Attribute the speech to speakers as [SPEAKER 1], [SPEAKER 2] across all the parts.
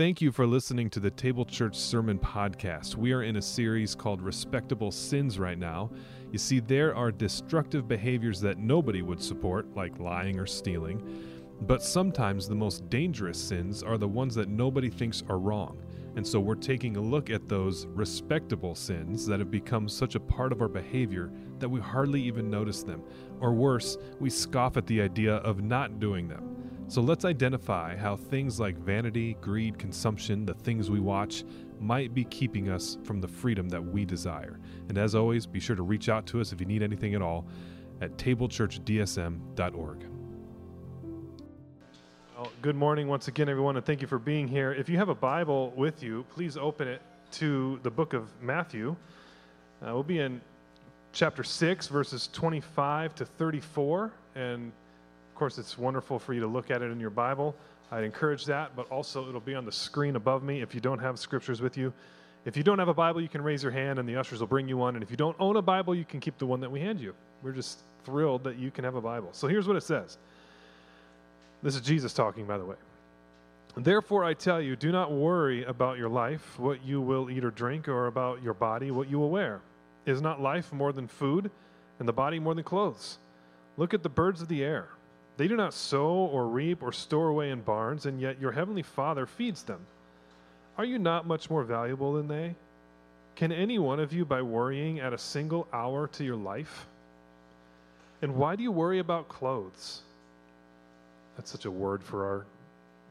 [SPEAKER 1] Thank you for listening to the Table Church Sermon Podcast. We are in a series called Respectable Sins right now. You see, there are destructive behaviors that nobody would support, like lying or stealing. But sometimes the most dangerous sins are the ones that nobody thinks are wrong. And so we're taking a look at those respectable sins that have become such a part of our behavior that we hardly even notice them. Or worse, we scoff at the idea of not doing them. So let's identify how things like vanity, greed, consumption, the things we watch, might be keeping us from the freedom that we desire. And as always, be sure to reach out to us if you need anything at all at tablechurchdsm.org. Well, good morning once again, everyone, and thank you for being here. If you have a Bible with you, please open it to the book of Matthew. Uh, we'll be in chapter 6, verses 25 to 34, and course, it's wonderful for you to look at it in your Bible. I'd encourage that, but also it'll be on the screen above me if you don't have scriptures with you. If you don't have a Bible, you can raise your hand and the ushers will bring you one. And if you don't own a Bible, you can keep the one that we hand you. We're just thrilled that you can have a Bible. So here's what it says this is Jesus talking, by the way. Therefore, I tell you, do not worry about your life, what you will eat or drink, or about your body, what you will wear. Is not life more than food, and the body more than clothes? Look at the birds of the air. They do not sow or reap or store away in barns, and yet your heavenly Father feeds them. Are you not much more valuable than they? Can any one of you, by worrying, add a single hour to your life? And why do you worry about clothes? That's such a word for our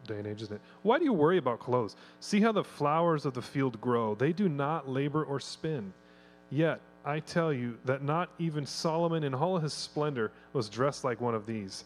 [SPEAKER 1] day and age, isn't it? Why do you worry about clothes? See how the flowers of the field grow. They do not labor or spin. Yet, I tell you that not even Solomon in all his splendor was dressed like one of these.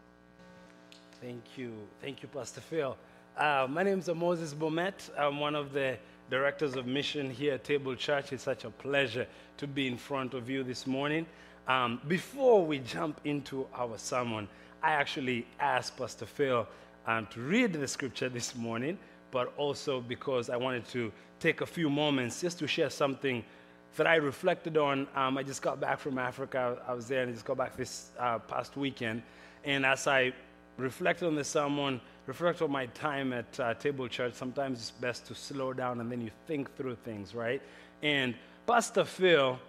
[SPEAKER 2] Thank you. Thank you, Pastor Phil. Uh, my name is Moses Bomet. I'm one of the directors of mission here at Table Church. It's such a pleasure to be in front of you this morning. Um, before we jump into our sermon, I actually asked Pastor Phil um, to read the scripture this morning, but also because I wanted to take a few moments just to share something that I reflected on. Um, I just got back from Africa. I was there and I just got back this uh, past weekend. And as I reflect on the sermon, reflect on my time at uh, Table Church. Sometimes it's best to slow down and then you think through things, right? And Pastor Phil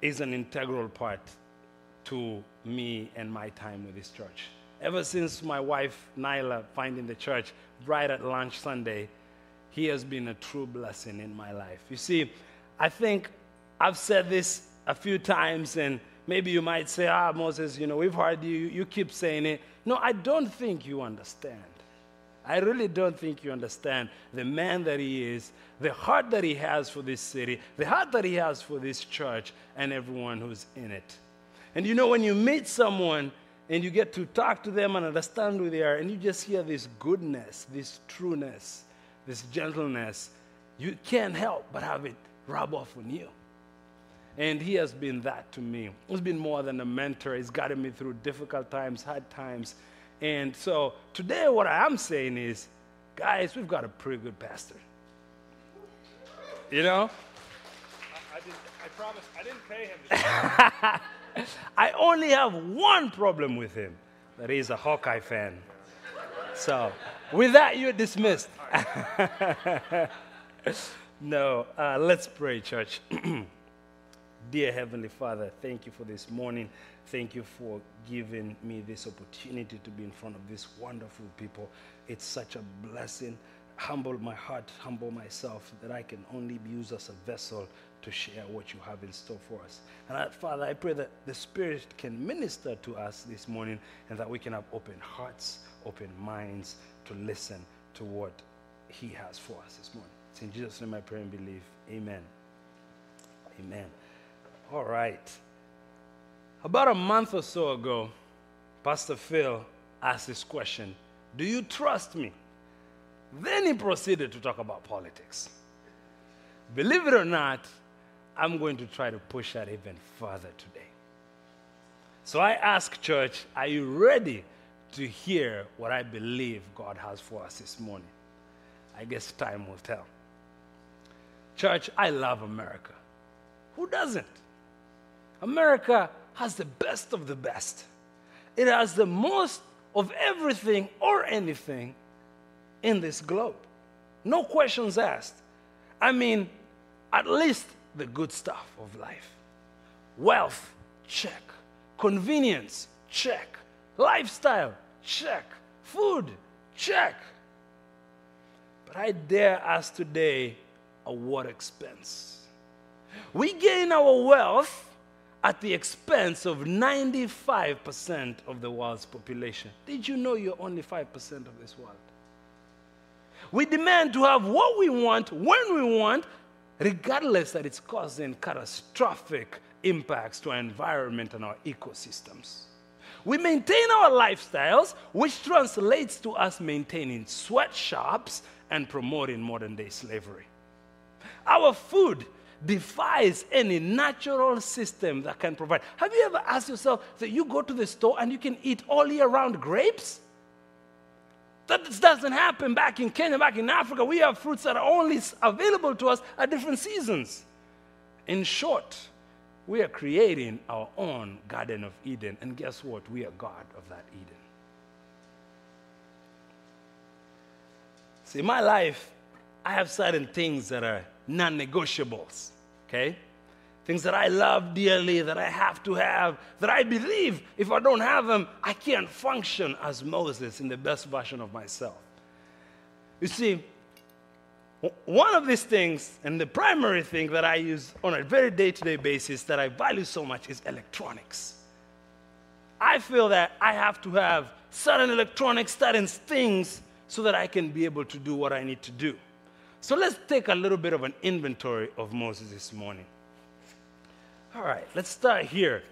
[SPEAKER 2] is an integral part to me and my time with this church. Ever since my wife Nyla finding the church right at lunch Sunday, he has been a true blessing in my life. You see, I think I've said this a few times, and maybe you might say, Ah, Moses, you know, we've heard you, you keep saying it. No, I don't think you understand. I really don't think you understand the man that he is, the heart that he has for this city, the heart that he has for this church, and everyone who's in it. And you know, when you meet someone and you get to talk to them and understand who they are, and you just hear this goodness, this trueness, this gentleness, you can't help but have it rub off on you. And he has been that to me. He's been more than a mentor. He's guided me through difficult times, hard times. And so today, what I am saying is, guys, we've got a pretty good pastor. You know?
[SPEAKER 1] I, I, I promise, I didn't pay
[SPEAKER 2] him. I only have one problem with him that he's a Hawkeye fan. So, with that, you're dismissed. no, uh, let's pray, church. Dear Heavenly Father, thank you for this morning. Thank you for giving me this opportunity to be in front of these wonderful people. It's such a blessing. Humble my heart, humble myself, that I can only be used as a vessel to share what you have in store for us. And I, Father, I pray that the Spirit can minister to us this morning and that we can have open hearts, open minds to listen to what He has for us this morning. It's in Jesus' name I pray and believe. Amen. Amen. All right. About a month or so ago, Pastor Phil asked this question Do you trust me? Then he proceeded to talk about politics. Believe it or not, I'm going to try to push that even further today. So I ask, church, are you ready to hear what I believe God has for us this morning? I guess time will tell. Church, I love America. Who doesn't? America has the best of the best. It has the most of everything or anything in this globe. No questions asked. I mean, at least the good stuff of life. Wealth, check. Convenience, check. Lifestyle, check. Food, check. But I dare ask today, at what expense? We gain our wealth at the expense of 95% of the world's population. Did you know you're only 5% of this world? We demand to have what we want when we want, regardless that it's causing catastrophic impacts to our environment and our ecosystems. We maintain our lifestyles, which translates to us maintaining sweatshops and promoting modern day slavery. Our food defies any natural system that can provide. Have you ever asked yourself that you go to the store and you can eat all year round grapes? That doesn't happen back in Kenya, back in Africa. We have fruits that are only available to us at different seasons. In short, we are creating our own Garden of Eden. And guess what? We are God of that Eden. See, my life, I have certain things that are non negotiables, okay? Things that I love dearly, that I have to have, that I believe if I don't have them, I can't function as Moses in the best version of myself. You see, one of these things, and the primary thing that I use on a very day to day basis that I value so much is electronics. I feel that I have to have certain electronics, certain things, so that I can be able to do what I need to do. So let's take a little bit of an inventory of Moses this morning. All right, let's start here.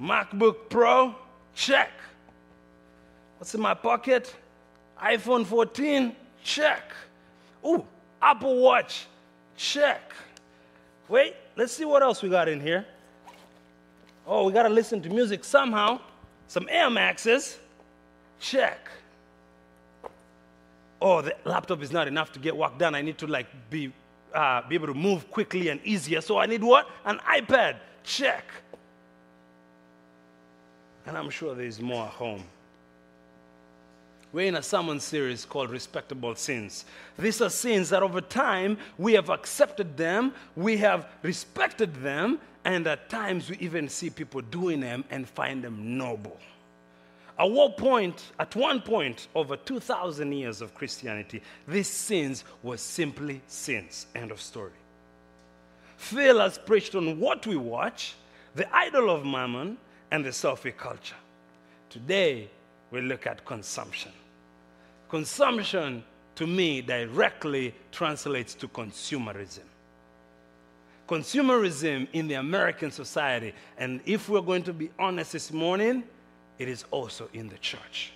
[SPEAKER 2] MacBook Pro, check. What's in my pocket? iPhone 14, check. Ooh, Apple Watch, check. Wait, let's see what else we got in here. Oh, we got to listen to music somehow. Some Air Maxes, check oh, the laptop is not enough to get work done. I need to like be, uh, be able to move quickly and easier. So I need what? An iPad. Check. And I'm sure there's more at home. We're in a sermon series called Respectable Sins. These are sins that over time we have accepted them, we have respected them, and at times we even see people doing them and find them noble. At one point, at one point, over 2,000 years of Christianity, these sins were simply sins. End of story. Phil has preached on what we watch, the idol of mammon, and the selfie culture. Today, we look at consumption. Consumption, to me, directly translates to consumerism. Consumerism in the American society, and if we're going to be honest this morning, it is also in the church.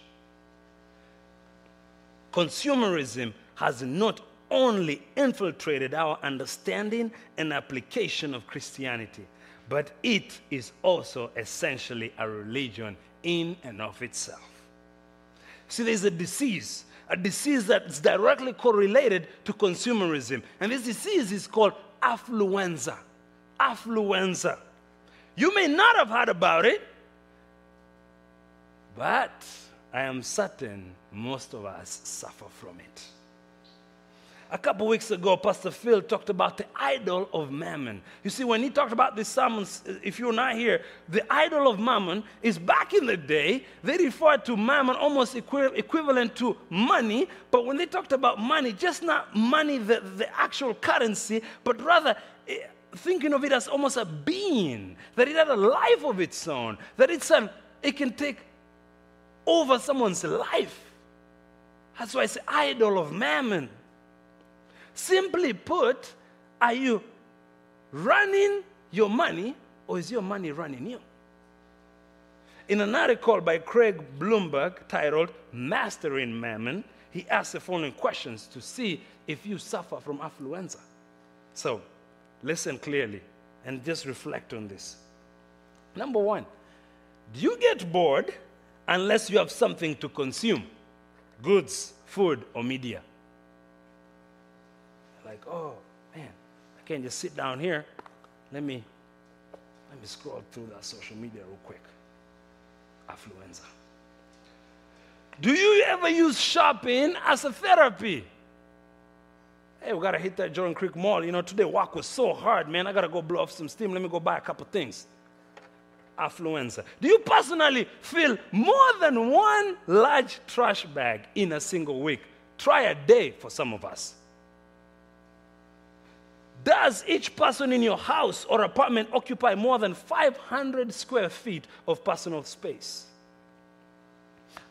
[SPEAKER 2] Consumerism has not only infiltrated our understanding and application of Christianity, but it is also essentially a religion in and of itself. See, there's a disease, a disease that's directly correlated to consumerism. And this disease is called affluenza. Affluenza. You may not have heard about it, but I am certain most of us suffer from it. A couple weeks ago, Pastor Phil talked about the idol of mammon. You see, when he talked about the sermon, if you're not here, the idol of mammon is back in the day, they referred to mammon almost equi- equivalent to money, but when they talked about money, just not money, the, the actual currency, but rather eh, thinking of it as almost a being, that it had a life of its own, that it's an, it can take over someone's life. That's why it's idol of mammon. Simply put, are you running your money or is your money running you? in an article by Craig Blomberg titled Mastering Mammon, he asked the following questions to see if you suffer from affluenza. So, listen clearly and just reflect on this. Number one, do you get bored unless you have something to consume? Goods, food, or media. Like, oh man, I can't just sit down here. Let me let me scroll through that social media real quick. Affluenza. Do you ever use shopping as a therapy? Hey, we gotta hit that Jordan Creek Mall. You know, today walk was so hard, man. I gotta go blow off some steam. Let me go buy a couple things. Affluenza. Do you personally feel more than one large trash bag in a single week? Try a day for some of us. Does each person in your house or apartment occupy more than 500 square feet of personal space?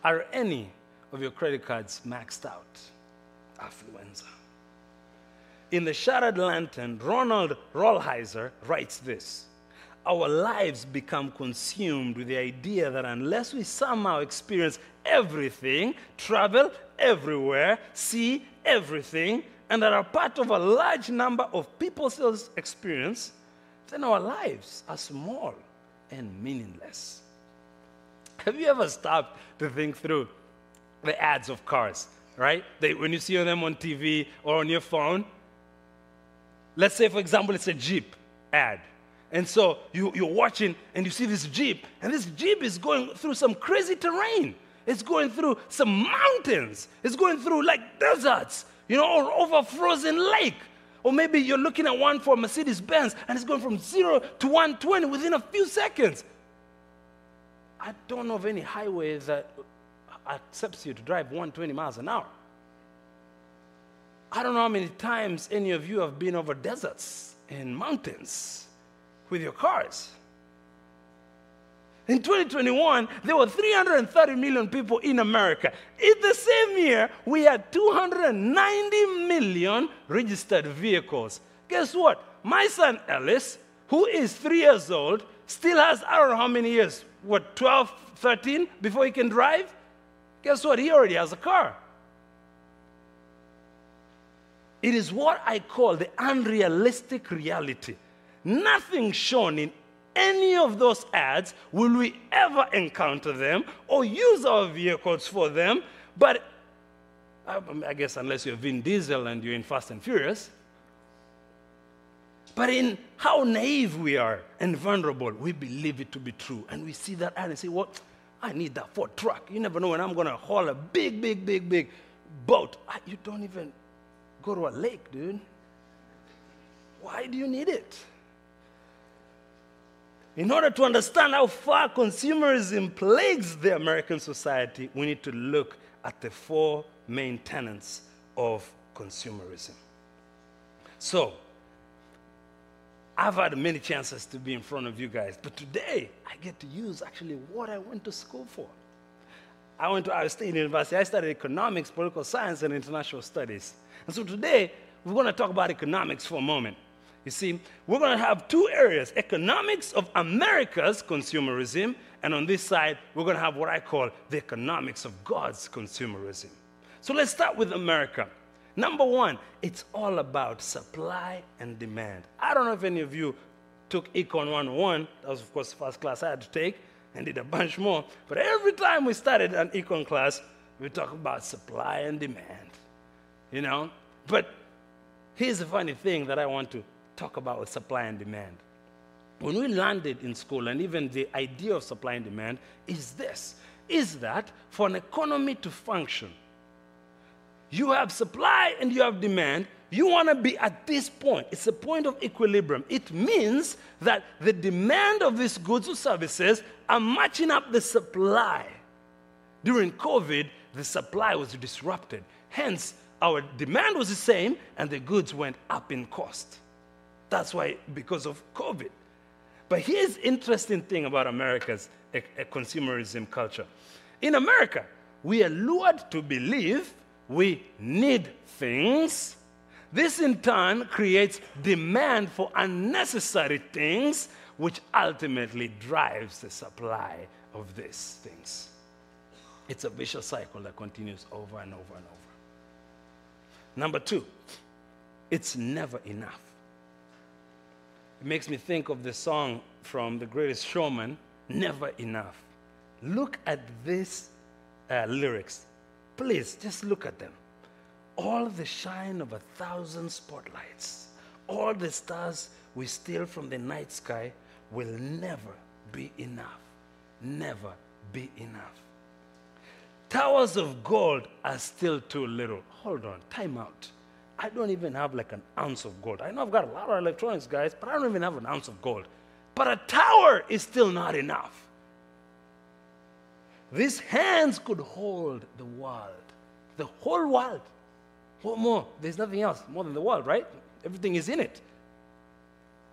[SPEAKER 2] Are any of your credit cards maxed out? Affluenza. In the Shattered Lantern, Ronald Rolheiser writes this Our lives become consumed with the idea that unless we somehow experience everything, travel everywhere, see everything, and that are part of a large number of people's experience, then our lives are small and meaningless. Have you ever stopped to think through the ads of cars, right? They, when you see them on TV or on your phone, let's say, for example, it's a Jeep ad. And so you, you're watching and you see this Jeep, and this Jeep is going through some crazy terrain. It's going through some mountains. It's going through like deserts you know, or over frozen lake. Or maybe you're looking at one for Mercedes Benz and it's going from zero to 120 within a few seconds. I don't know of any highway that accepts you to drive 120 miles an hour. I don't know how many times any of you have been over deserts and mountains with your cars. In 2021, there were 330 million people in America. In the same year, we had 290 million registered vehicles. Guess what? My son Ellis, who is three years old, still has, I don't know how many years, what, 12, 13 before he can drive? Guess what? He already has a car. It is what I call the unrealistic reality. Nothing shown in any of those ads will we ever encounter them or use our vehicles for them. But um, I guess unless you're Vin Diesel and you're in Fast and Furious. But in how naive we are and vulnerable, we believe it to be true. And we see that ad and say, What? I need that Ford truck. You never know when I'm going to haul a big, big, big, big boat. Ah, you don't even go to a lake, dude. Why do you need it? In order to understand how far consumerism plagues the American society, we need to look at the four main tenets of consumerism. So, I've had many chances to be in front of you guys, but today I get to use actually what I went to school for. I went to Iowa State University. I studied economics, political science, and international studies. And so today, we're going to talk about economics for a moment. You see, we're going to have two areas economics of America's consumerism, and on this side, we're going to have what I call the economics of God's consumerism. So let's start with America. Number one, it's all about supply and demand. I don't know if any of you took Econ 101, that was, of course, the first class I had to take, and did a bunch more. But every time we started an Econ class, we talk about supply and demand. You know? But here's the funny thing that I want to talk about supply and demand. When we landed in school, and even the idea of supply and demand is this is that for an economy to function, you have supply and you have demand. You want to be at this point. It's a point of equilibrium. It means that the demand of these goods or services are matching up the supply. During COVID, the supply was disrupted. Hence, our demand was the same and the goods went up in cost. That's why, because of COVID. But here's interesting thing about America's a, a consumerism culture. In America, we are lured to believe we need things. This in turn creates demand for unnecessary things, which ultimately drives the supply of these things. It's a vicious cycle that continues over and over and over. Number two, it's never enough. It makes me think of the song from The Greatest Showman, Never Enough. Look at these uh, lyrics. Please, just look at them. All the shine of a thousand spotlights, all the stars we steal from the night sky will never be enough. Never be enough. Towers of gold are still too little. Hold on, time out. I don't even have like an ounce of gold. I know I've got a lot of electronics, guys, but I don't even have an ounce of gold. But a tower is still not enough. These hands could hold the world, the whole world. What more? There's nothing else more than the world, right? Everything is in it.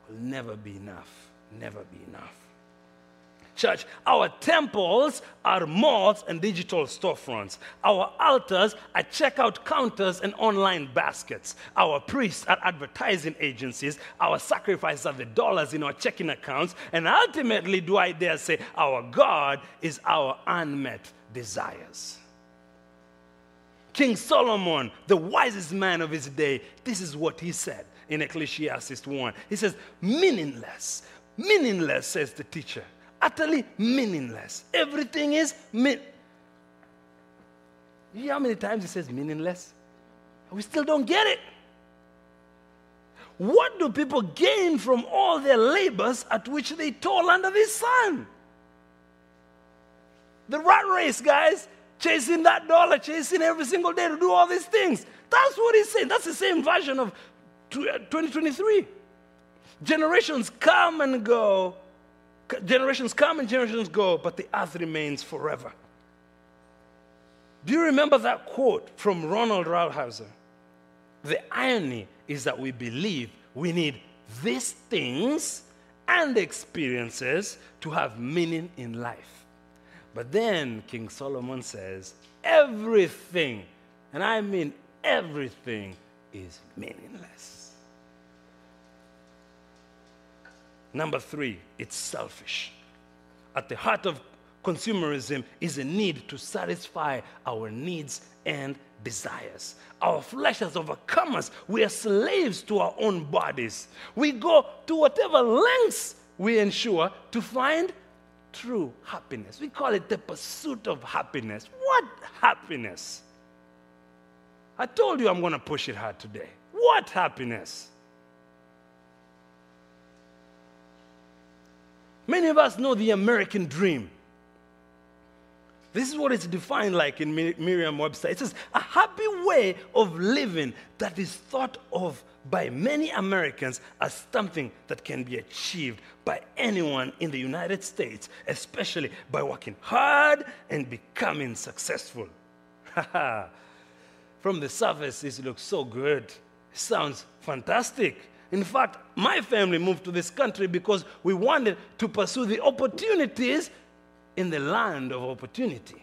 [SPEAKER 2] Will never be enough. Never be enough. Church, our temples are malls and digital storefronts. Our altars are checkout counters and online baskets. Our priests are advertising agencies. Our sacrifices are the dollars in our checking accounts. And ultimately, do I dare say, our God is our unmet desires. King Solomon, the wisest man of his day, this is what he said in Ecclesiastes 1. He says, Meaningless, meaningless, says the teacher utterly meaningless. Everything is mean. You hear how many times he says meaningless? We still don't get it. What do people gain from all their labors at which they toil under the sun? The rat race, guys, chasing that dollar, chasing every single day to do all these things. That's what he's saying. That's the same version of 2023. Uh, Generations come and go, Generations come and generations go, but the earth remains forever. Do you remember that quote from Ronald Rolheiser? The irony is that we believe we need these things and experiences to have meaning in life. But then King Solomon says, everything, and I mean everything, is meaningless. Number three, it's selfish. At the heart of consumerism is a need to satisfy our needs and desires. Our flesh has overcome us. We are slaves to our own bodies. We go to whatever lengths we ensure to find true happiness. We call it the pursuit of happiness. What happiness? I told you I'm going to push it hard today. What happiness? Many of us know the American dream. This is what it's defined like in Merriam Webster. It says, a happy way of living that is thought of by many Americans as something that can be achieved by anyone in the United States, especially by working hard and becoming successful. From the surface, this looks so good. Sounds fantastic. In fact, my family moved to this country because we wanted to pursue the opportunities in the land of opportunity.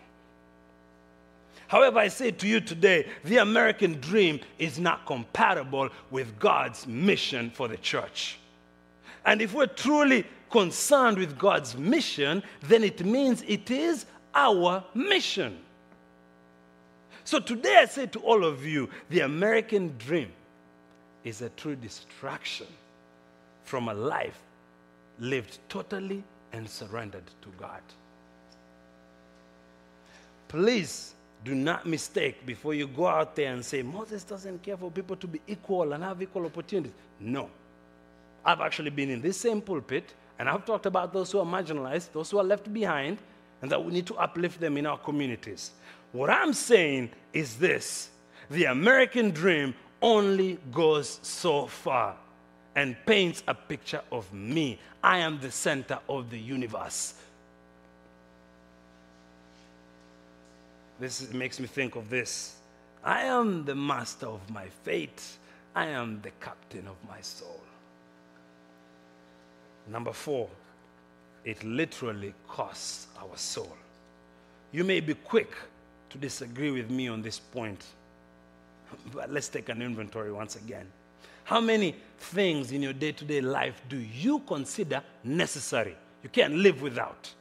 [SPEAKER 2] However, I say to you today, the American dream is not compatible with God's mission for the church. And if we're truly concerned with God's mission, then it means it is our mission. So today I say to all of you, the American dream is a true distraction from a life lived totally and surrendered to God. Please do not mistake before you go out there and say, Moses doesn't care for people to be equal and have equal opportunities. No. I've actually been in this same pulpit and I've talked about those who are marginalized, those who are left behind, and that we need to uplift them in our communities. What I'm saying is this the American dream only goes so far and paints a picture of me. I am the center of the universe. This makes me think of this. I am the master of my fate. I am the captain of my soul. Number four, it literally costs our soul. You may be quick to disagree with me on this point. But let's take an inventory once again. How many things in your day to day life do you consider necessary? You can't live without.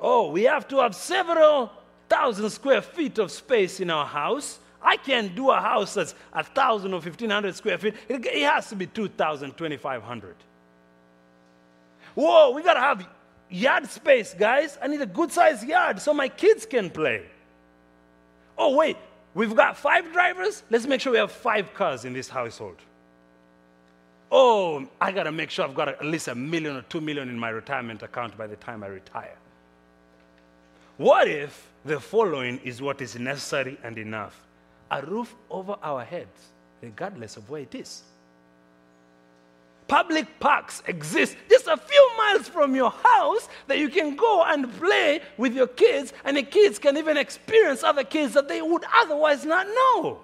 [SPEAKER 2] Oh, we have to have several thousand square feet of space in our house. I can't do a house that's a thousand or fifteen hundred square feet. It, it has to be 2,000, 2,500. Whoa, we gotta have yard space, guys. I need a good sized yard so my kids can play. Oh, wait, we've got five drivers? Let's make sure we have five cars in this household. Oh, I gotta make sure I've got at least a million or two million in my retirement account by the time I retire. What if the following is what is necessary and enough? A roof over our heads, regardless of where it is. Public parks exist just a few miles from your house that you can go and play with your kids, and the kids can even experience other kids that they would otherwise not know.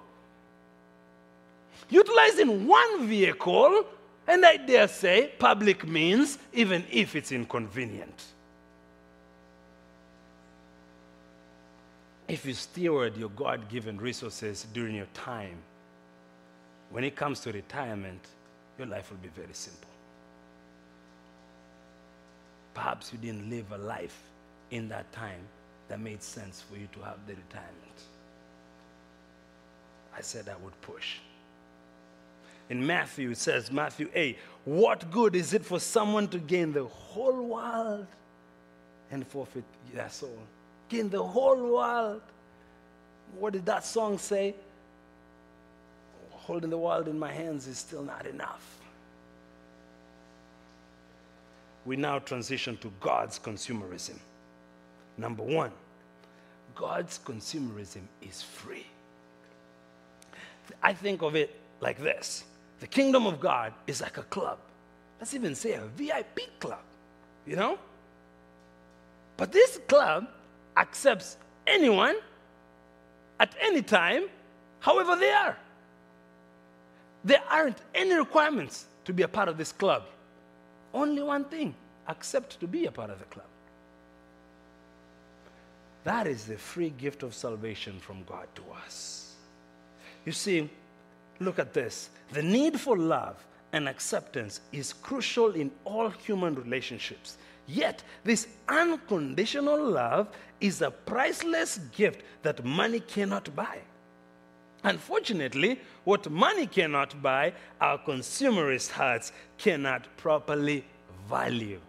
[SPEAKER 2] Utilizing one vehicle, and I dare say public means, even if it's inconvenient. If you steward your God given resources during your time, when it comes to retirement, your life will be very simple. Perhaps you didn't live a life in that time that made sense for you to have the retirement. I said I would push. In Matthew, it says, Matthew 8, what good is it for someone to gain the whole world and forfeit their soul? Gain the whole world. What did that song say? Holding the world in my hands is still not enough. We now transition to God's consumerism. Number one, God's consumerism is free. I think of it like this the kingdom of God is like a club. Let's even say a VIP club, you know? But this club accepts anyone at any time, however they are. There aren't any requirements to be a part of this club. Only one thing accept to be a part of the club. That is the free gift of salvation from God to us. You see, look at this. The need for love and acceptance is crucial in all human relationships. Yet, this unconditional love is a priceless gift that money cannot buy. Unfortunately, what money cannot buy, our consumerist hearts cannot properly value.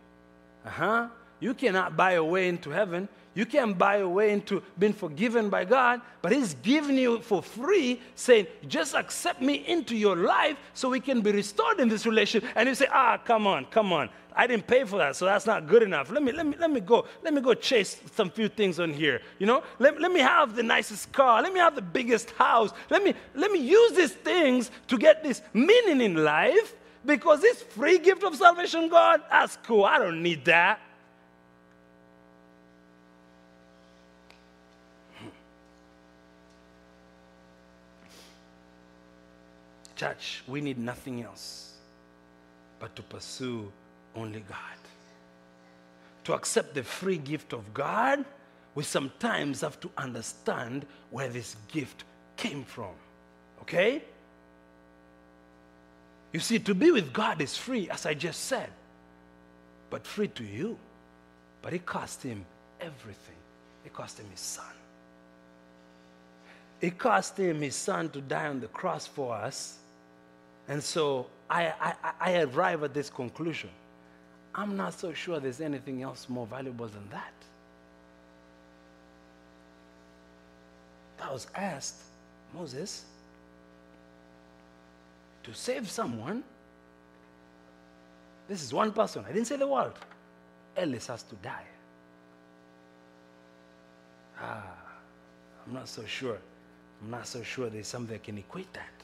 [SPEAKER 2] Uh-huh. You cannot buy a way into heaven. You can't buy a way into being forgiven by God, but He's giving you for free, saying, just accept me into your life so we can be restored in this relationship. And you say, ah, come on, come on. I didn't pay for that, so that's not good enough. Let me, let me, let me go. Let me go chase some few things on here. You know, let, let me have the nicest car. Let me have the biggest house. Let me, let me use these things to get this meaning in life because this free gift of salvation, God, that's cool. I don't need that. Church, we need nothing else but to pursue only God. To accept the free gift of God, we sometimes have to understand where this gift came from. Okay? You see, to be with God is free, as I just said, but free to you. But it cost him everything, it cost him his son. It cost him his son to die on the cross for us. And so I, I, I arrive at this conclusion. I'm not so sure there's anything else more valuable than that. That was asked, Moses, to save someone. This is one person. I didn't say the world. Ellis has to die. Ah, I'm not so sure. I'm not so sure there's something that can equate that.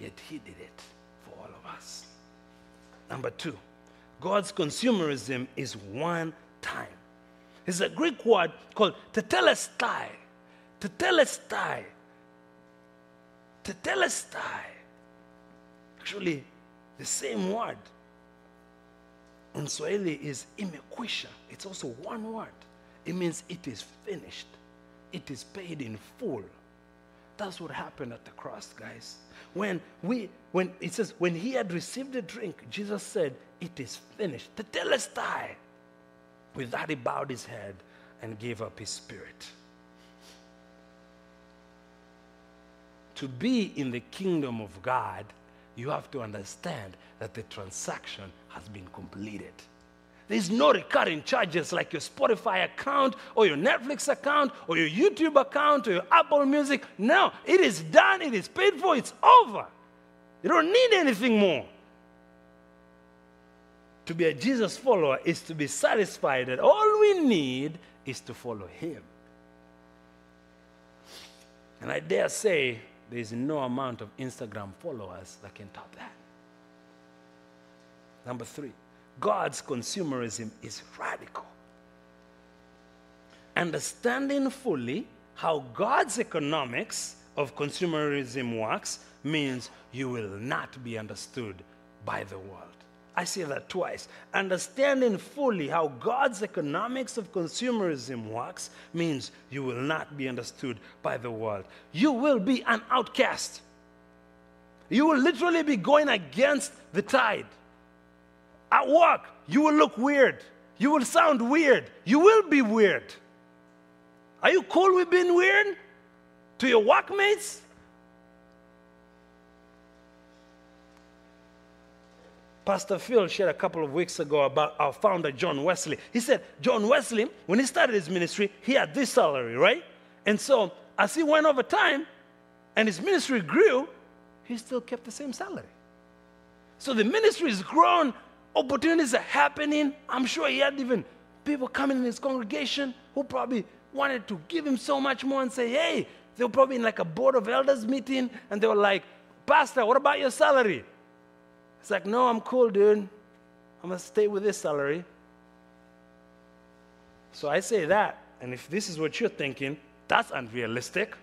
[SPEAKER 2] Yet he did it for all of us. Number two, God's consumerism is one time. It's a Greek word called tetelestai. Tetelestai. Tetelestai. Actually, the same word in Swahili is imekwisha. It's also one word. It means it is finished. It is paid in full. That's what happened at the cross, guys. When we, when it says, when he had received the drink, Jesus said, It is finished. Tetelestai. With that, he bowed his head and gave up his spirit. To be in the kingdom of God, you have to understand that the transaction has been completed. There's no recurring charges like your Spotify account or your Netflix account or your YouTube account or your Apple Music. No, it is done, it is paid for, it's over. You don't need anything more. To be a Jesus follower is to be satisfied that all we need is to follow Him. And I dare say there is no amount of Instagram followers that can top that. Number three, God's consumerism is radical. Understanding fully how God's economics of consumerism works means you will not be understood by the world. I say that twice. Understanding fully how God's economics of consumerism works means you will not be understood by the world. You will be an outcast. You will literally be going against the tide. At work, you will look weird. You will sound weird. You will be weird. Are you cool with being weird? To your workmates? Pastor Phil shared a couple of weeks ago about our founder, John Wesley. He said, John Wesley, when he started his ministry, he had this salary, right? And so, as he went over time and his ministry grew, he still kept the same salary. So the ministry has grown opportunities are happening. I'm sure he had even people coming in his congregation who probably wanted to give him so much more and say, hey, they were probably in like a board of elders meeting and they were like, Pastor, what about your salary? It's like, no, I'm cool, dude. I'm going to stay with this salary. So I say that. And if this is what you're thinking, that's unrealistic.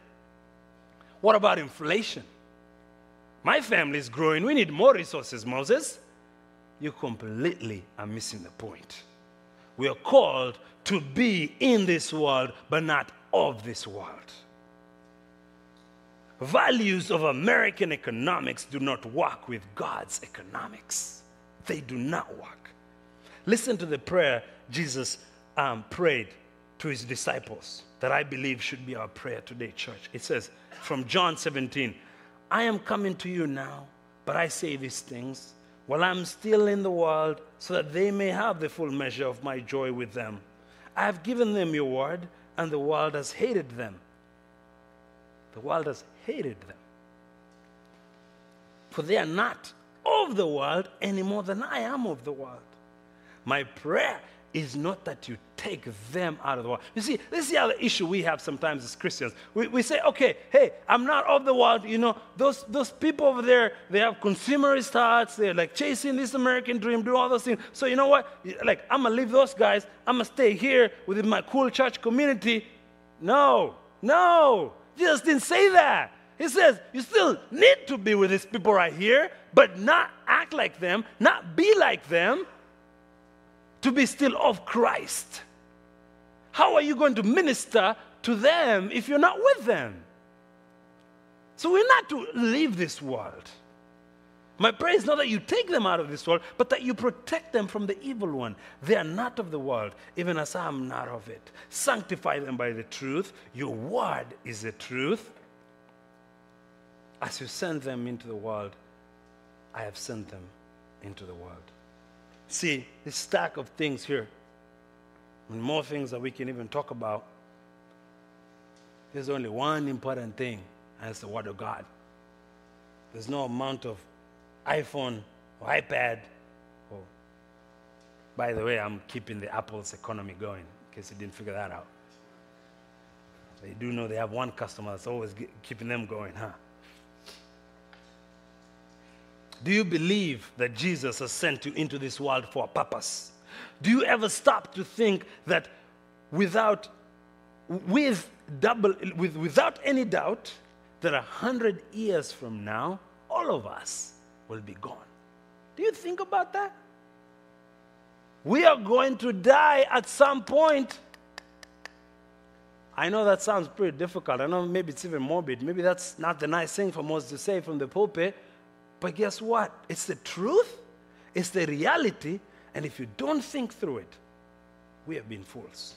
[SPEAKER 2] What about inflation? My family is growing. We need more resources, Moses you completely are missing the point. We are called to be in this world, but not of this world. Values of American economics do not work with God's economics. They do not work. Listen to the prayer Jesus um, prayed to his disciples that I believe should be our prayer today, church. It says from John 17, I am coming to you now, but I say these things while I'm still in the world, so that they may have the full measure of my joy with them. I have given them your word, and the world has hated them. The world has hated them. For they are not of the world any more than I am of the world. My prayer is not that you take them out of the world. You see, this is the other issue we have sometimes as Christians. We, we say, okay, hey, I'm not of the world. You know, those, those people over there, they have consumerist hearts. They're like chasing this American dream, do all those things. So you know what? Like, I'm going to leave those guys. I'm going to stay here within my cool church community. No, no. Jesus didn't say that. He says, you still need to be with these people right here, but not act like them, not be like them to be still of Christ. How are you going to minister to them if you're not with them? So we're not to leave this world. My prayer is not that you take them out of this world, but that you protect them from the evil one. They are not of the world, even as I am not of it. Sanctify them by the truth. Your word is the truth. As you send them into the world, I have sent them into the world. See, this stack of things here, and more things that we can even talk about. There's only one important thing, and it's the Word of God. There's no amount of iPhone or iPad. Or, by the way, I'm keeping the Apple's economy going, in case you didn't figure that out. They do know they have one customer that's always keeping them going, huh? Do you believe that Jesus has sent you into this world for a purpose? Do you ever stop to think that without, with double, with, without any doubt, that a hundred years from now, all of us will be gone? Do you think about that? We are going to die at some point. I know that sounds pretty difficult. I know maybe it's even morbid. Maybe that's not the nice thing for most to say from the pulpit. But guess what? It's the truth, it's the reality, and if you don't think through it, we have been fools.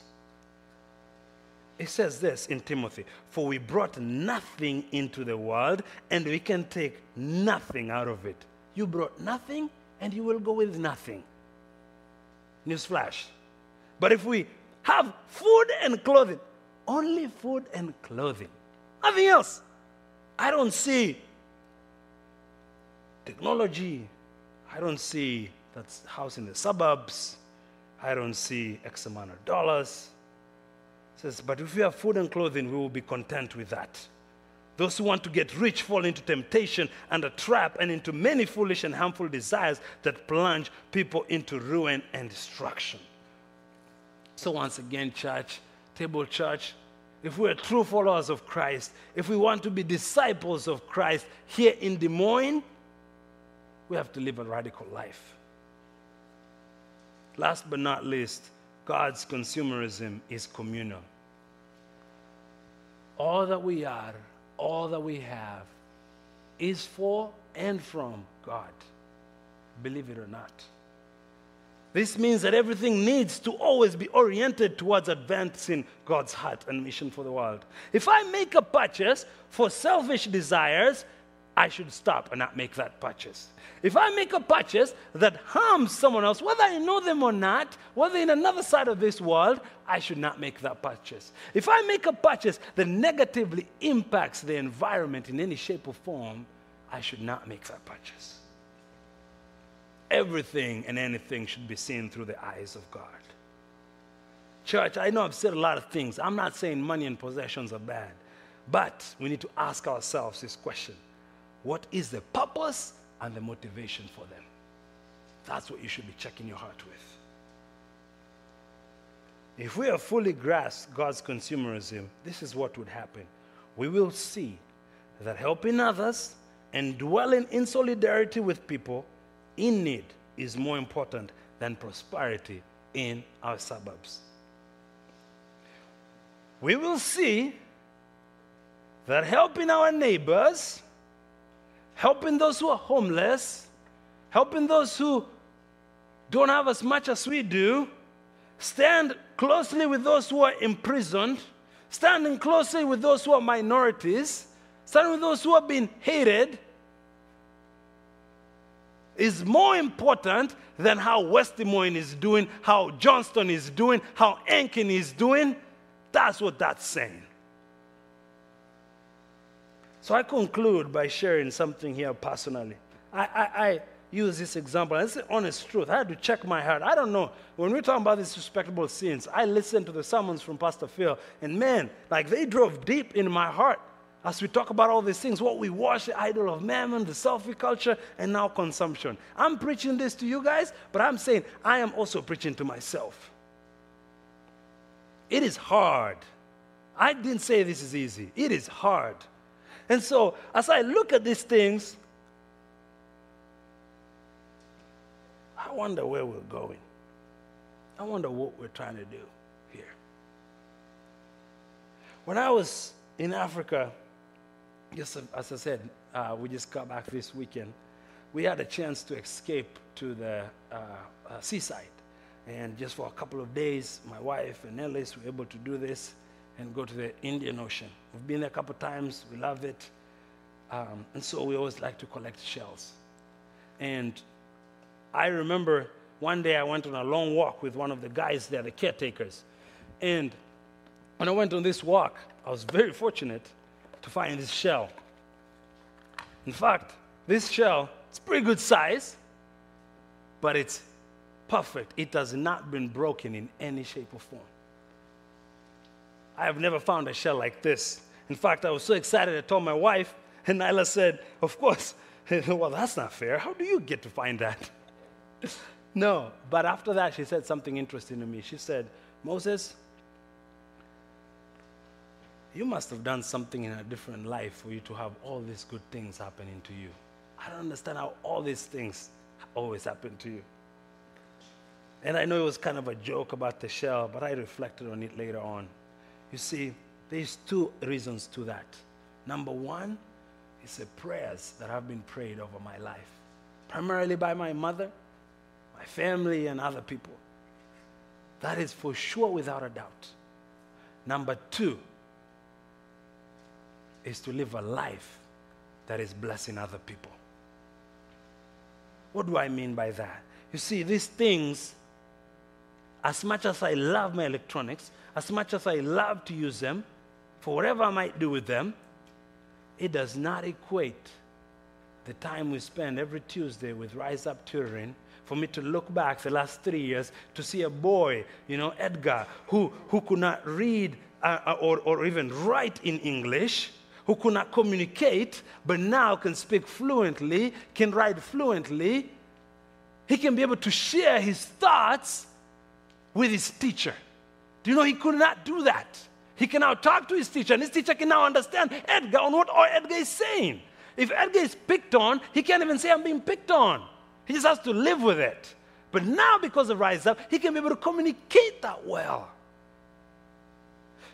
[SPEAKER 2] It says this in Timothy For we brought nothing into the world, and we can take nothing out of it. You brought nothing, and you will go with nothing. Newsflash. But if we have food and clothing, only food and clothing, nothing else. I don't see technology. I don't see that house in the suburbs. I don't see X amount of dollars. It says, but if we have food and clothing, we will be content with that. Those who want to get rich fall into temptation and a trap and into many foolish and harmful desires that plunge people into ruin and destruction. So, once again, church, table church, if we're true followers of Christ, if we want to be disciples of Christ here in Des Moines, we have to live a radical life. Last but not least, God's consumerism is communal. All that we are, all that we have, is for and from God. Believe it or not. This means that everything needs to always be oriented towards advancing God's heart and mission for the world. If I make a purchase for selfish desires, I should stop and not make that purchase. If I make a purchase that harms someone else, whether I know them or not, whether in another side of this world, I should not make that purchase. If I make a purchase that negatively impacts the environment in any shape or form, I should not make that purchase. Everything and anything should be seen through the eyes of God. Church, I know I've said a lot of things. I'm not saying money and possessions are bad, but we need to ask ourselves this question What is the purpose and the motivation for them? That's what you should be checking your heart with. If we have fully grasped God's consumerism, this is what would happen. We will see that helping others and dwelling in solidarity with people in need is more important than prosperity in our suburbs. We will see that helping our neighbors, helping those who are homeless, helping those who don't have as much as we do, stand closely with those who are imprisoned, standing closely with those who are minorities, standing with those who have been hated is more important than how West Des Moines is doing, how Johnston is doing, how Ankeny is doing. That's what that's saying. So I conclude by sharing something here personally. I, I, I use this example. It's the honest truth. I had to check my heart. I don't know. When we're talking about these respectable sins, I listened to the sermons from Pastor Phil, and man, like they drove deep in my heart as we talk about all these things, what we wash, the idol of mammon, the selfie culture, and now consumption. I'm preaching this to you guys, but I'm saying I am also preaching to myself. It is hard. I didn't say this is easy. It is hard. And so, as I look at these things, I wonder where we're going. I wonder what we're trying to do here. When I was in Africa, just as I said, uh, we just got back this weekend. We had a chance to escape to the uh, uh, seaside. And just for a couple of days, my wife and Ellis were able to do this and go to the Indian Ocean. We've been there a couple times, we love it. Um, and so we always like to collect shells. And I remember one day I went on a long walk with one of the guys there, the caretakers. And when I went on this walk, I was very fortunate to find this shell. In fact, this shell, it's pretty good size, but it's perfect. It has not been broken in any shape or form. I have never found a shell like this. In fact, I was so excited, I told my wife, and Nyla said, Of course. well, that's not fair. How do you get to find that? no, but after that, she said something interesting to me. She said, Moses, you must have done something in a different life for you to have all these good things happening to you. I don't understand how all these things always happen to you. And I know it was kind of a joke about the shell, but I reflected on it later on. You see, there's two reasons to that. Number one is the prayers that have been prayed over my life, primarily by my mother, my family, and other people. That is for sure without a doubt. Number two is to live a life that is blessing other people. What do I mean by that? You see, these things, as much as I love my electronics, as much as I love to use them for whatever I might do with them, it does not equate the time we spend every Tuesday with Rise Up Tutoring for me to look back the last three years to see a boy, you know, Edgar, who, who could not read uh, or, or even write in English, who could not communicate, but now can speak fluently, can write fluently. He can be able to share his thoughts with his teacher. Do you know he could not do that? He can now talk to his teacher, and his teacher can now understand Edgar on what Edgar is saying. If Edgar is picked on, he can't even say, I'm being picked on. He just has to live with it. But now, because of Rise Up, he can be able to communicate that well.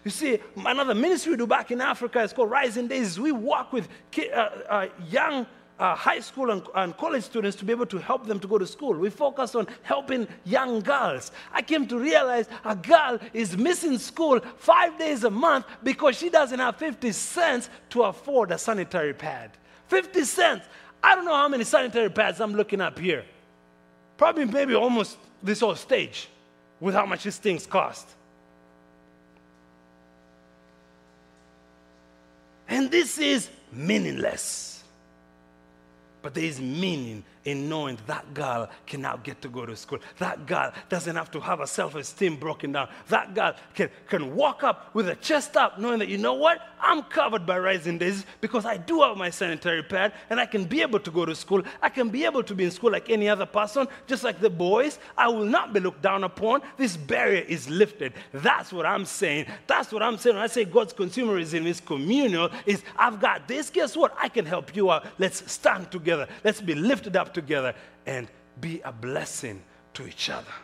[SPEAKER 2] You see, another ministry we do back in Africa is called Rising Days. We work with uh, uh, young uh, high school and, and, college students to be able to help them to go to school. We focus on helping young girls. I came to realize a girl is missing school five days a month because she doesn't have 50 cents to afford a sanitary pad. 50 cents. I don't know how many sanitary pads I'm looking up here. Probably maybe almost this whole stage with how much these things cost. And this is meaningless. But there is meaning in knowing that girl can now get to go to school. That girl doesn't have to have her self esteem broken down. That girl can, can walk up with a chest up, knowing that, you know what? I'm covered by rising days because I do have my sanitary pad and I can be able to go to school. I can be able to be in school like any other person, just like the boys. I will not be looked down upon. This barrier is lifted. That's what I'm saying. That's what I'm saying. When I say God's consumerism is communal, is I've got this. Guess what? I can help you out. Let's stand together. Let's be lifted up together and be a blessing to each other.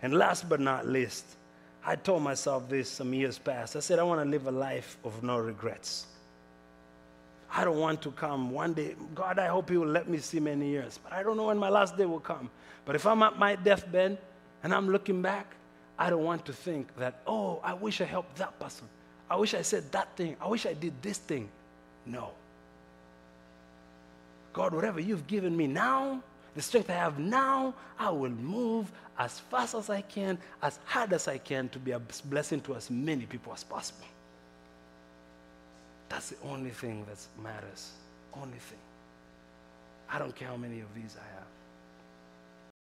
[SPEAKER 2] And last but not least, I told myself this some years past. I said, I want to live a life of no regrets. I don't want to come one day. God, I hope He will let me see many years. But I don't know when my last day will come. But if I'm at my deathbed and I'm looking back, I don't want to think that, oh, I wish I helped that person. I wish I said that thing. I wish I did this thing. No. God, whatever you've given me now, the strength I have now, I will move as fast as I can, as hard as I can to be a blessing to as many people as possible. That's the only thing that matters. Only thing. I don't care how many of these I have.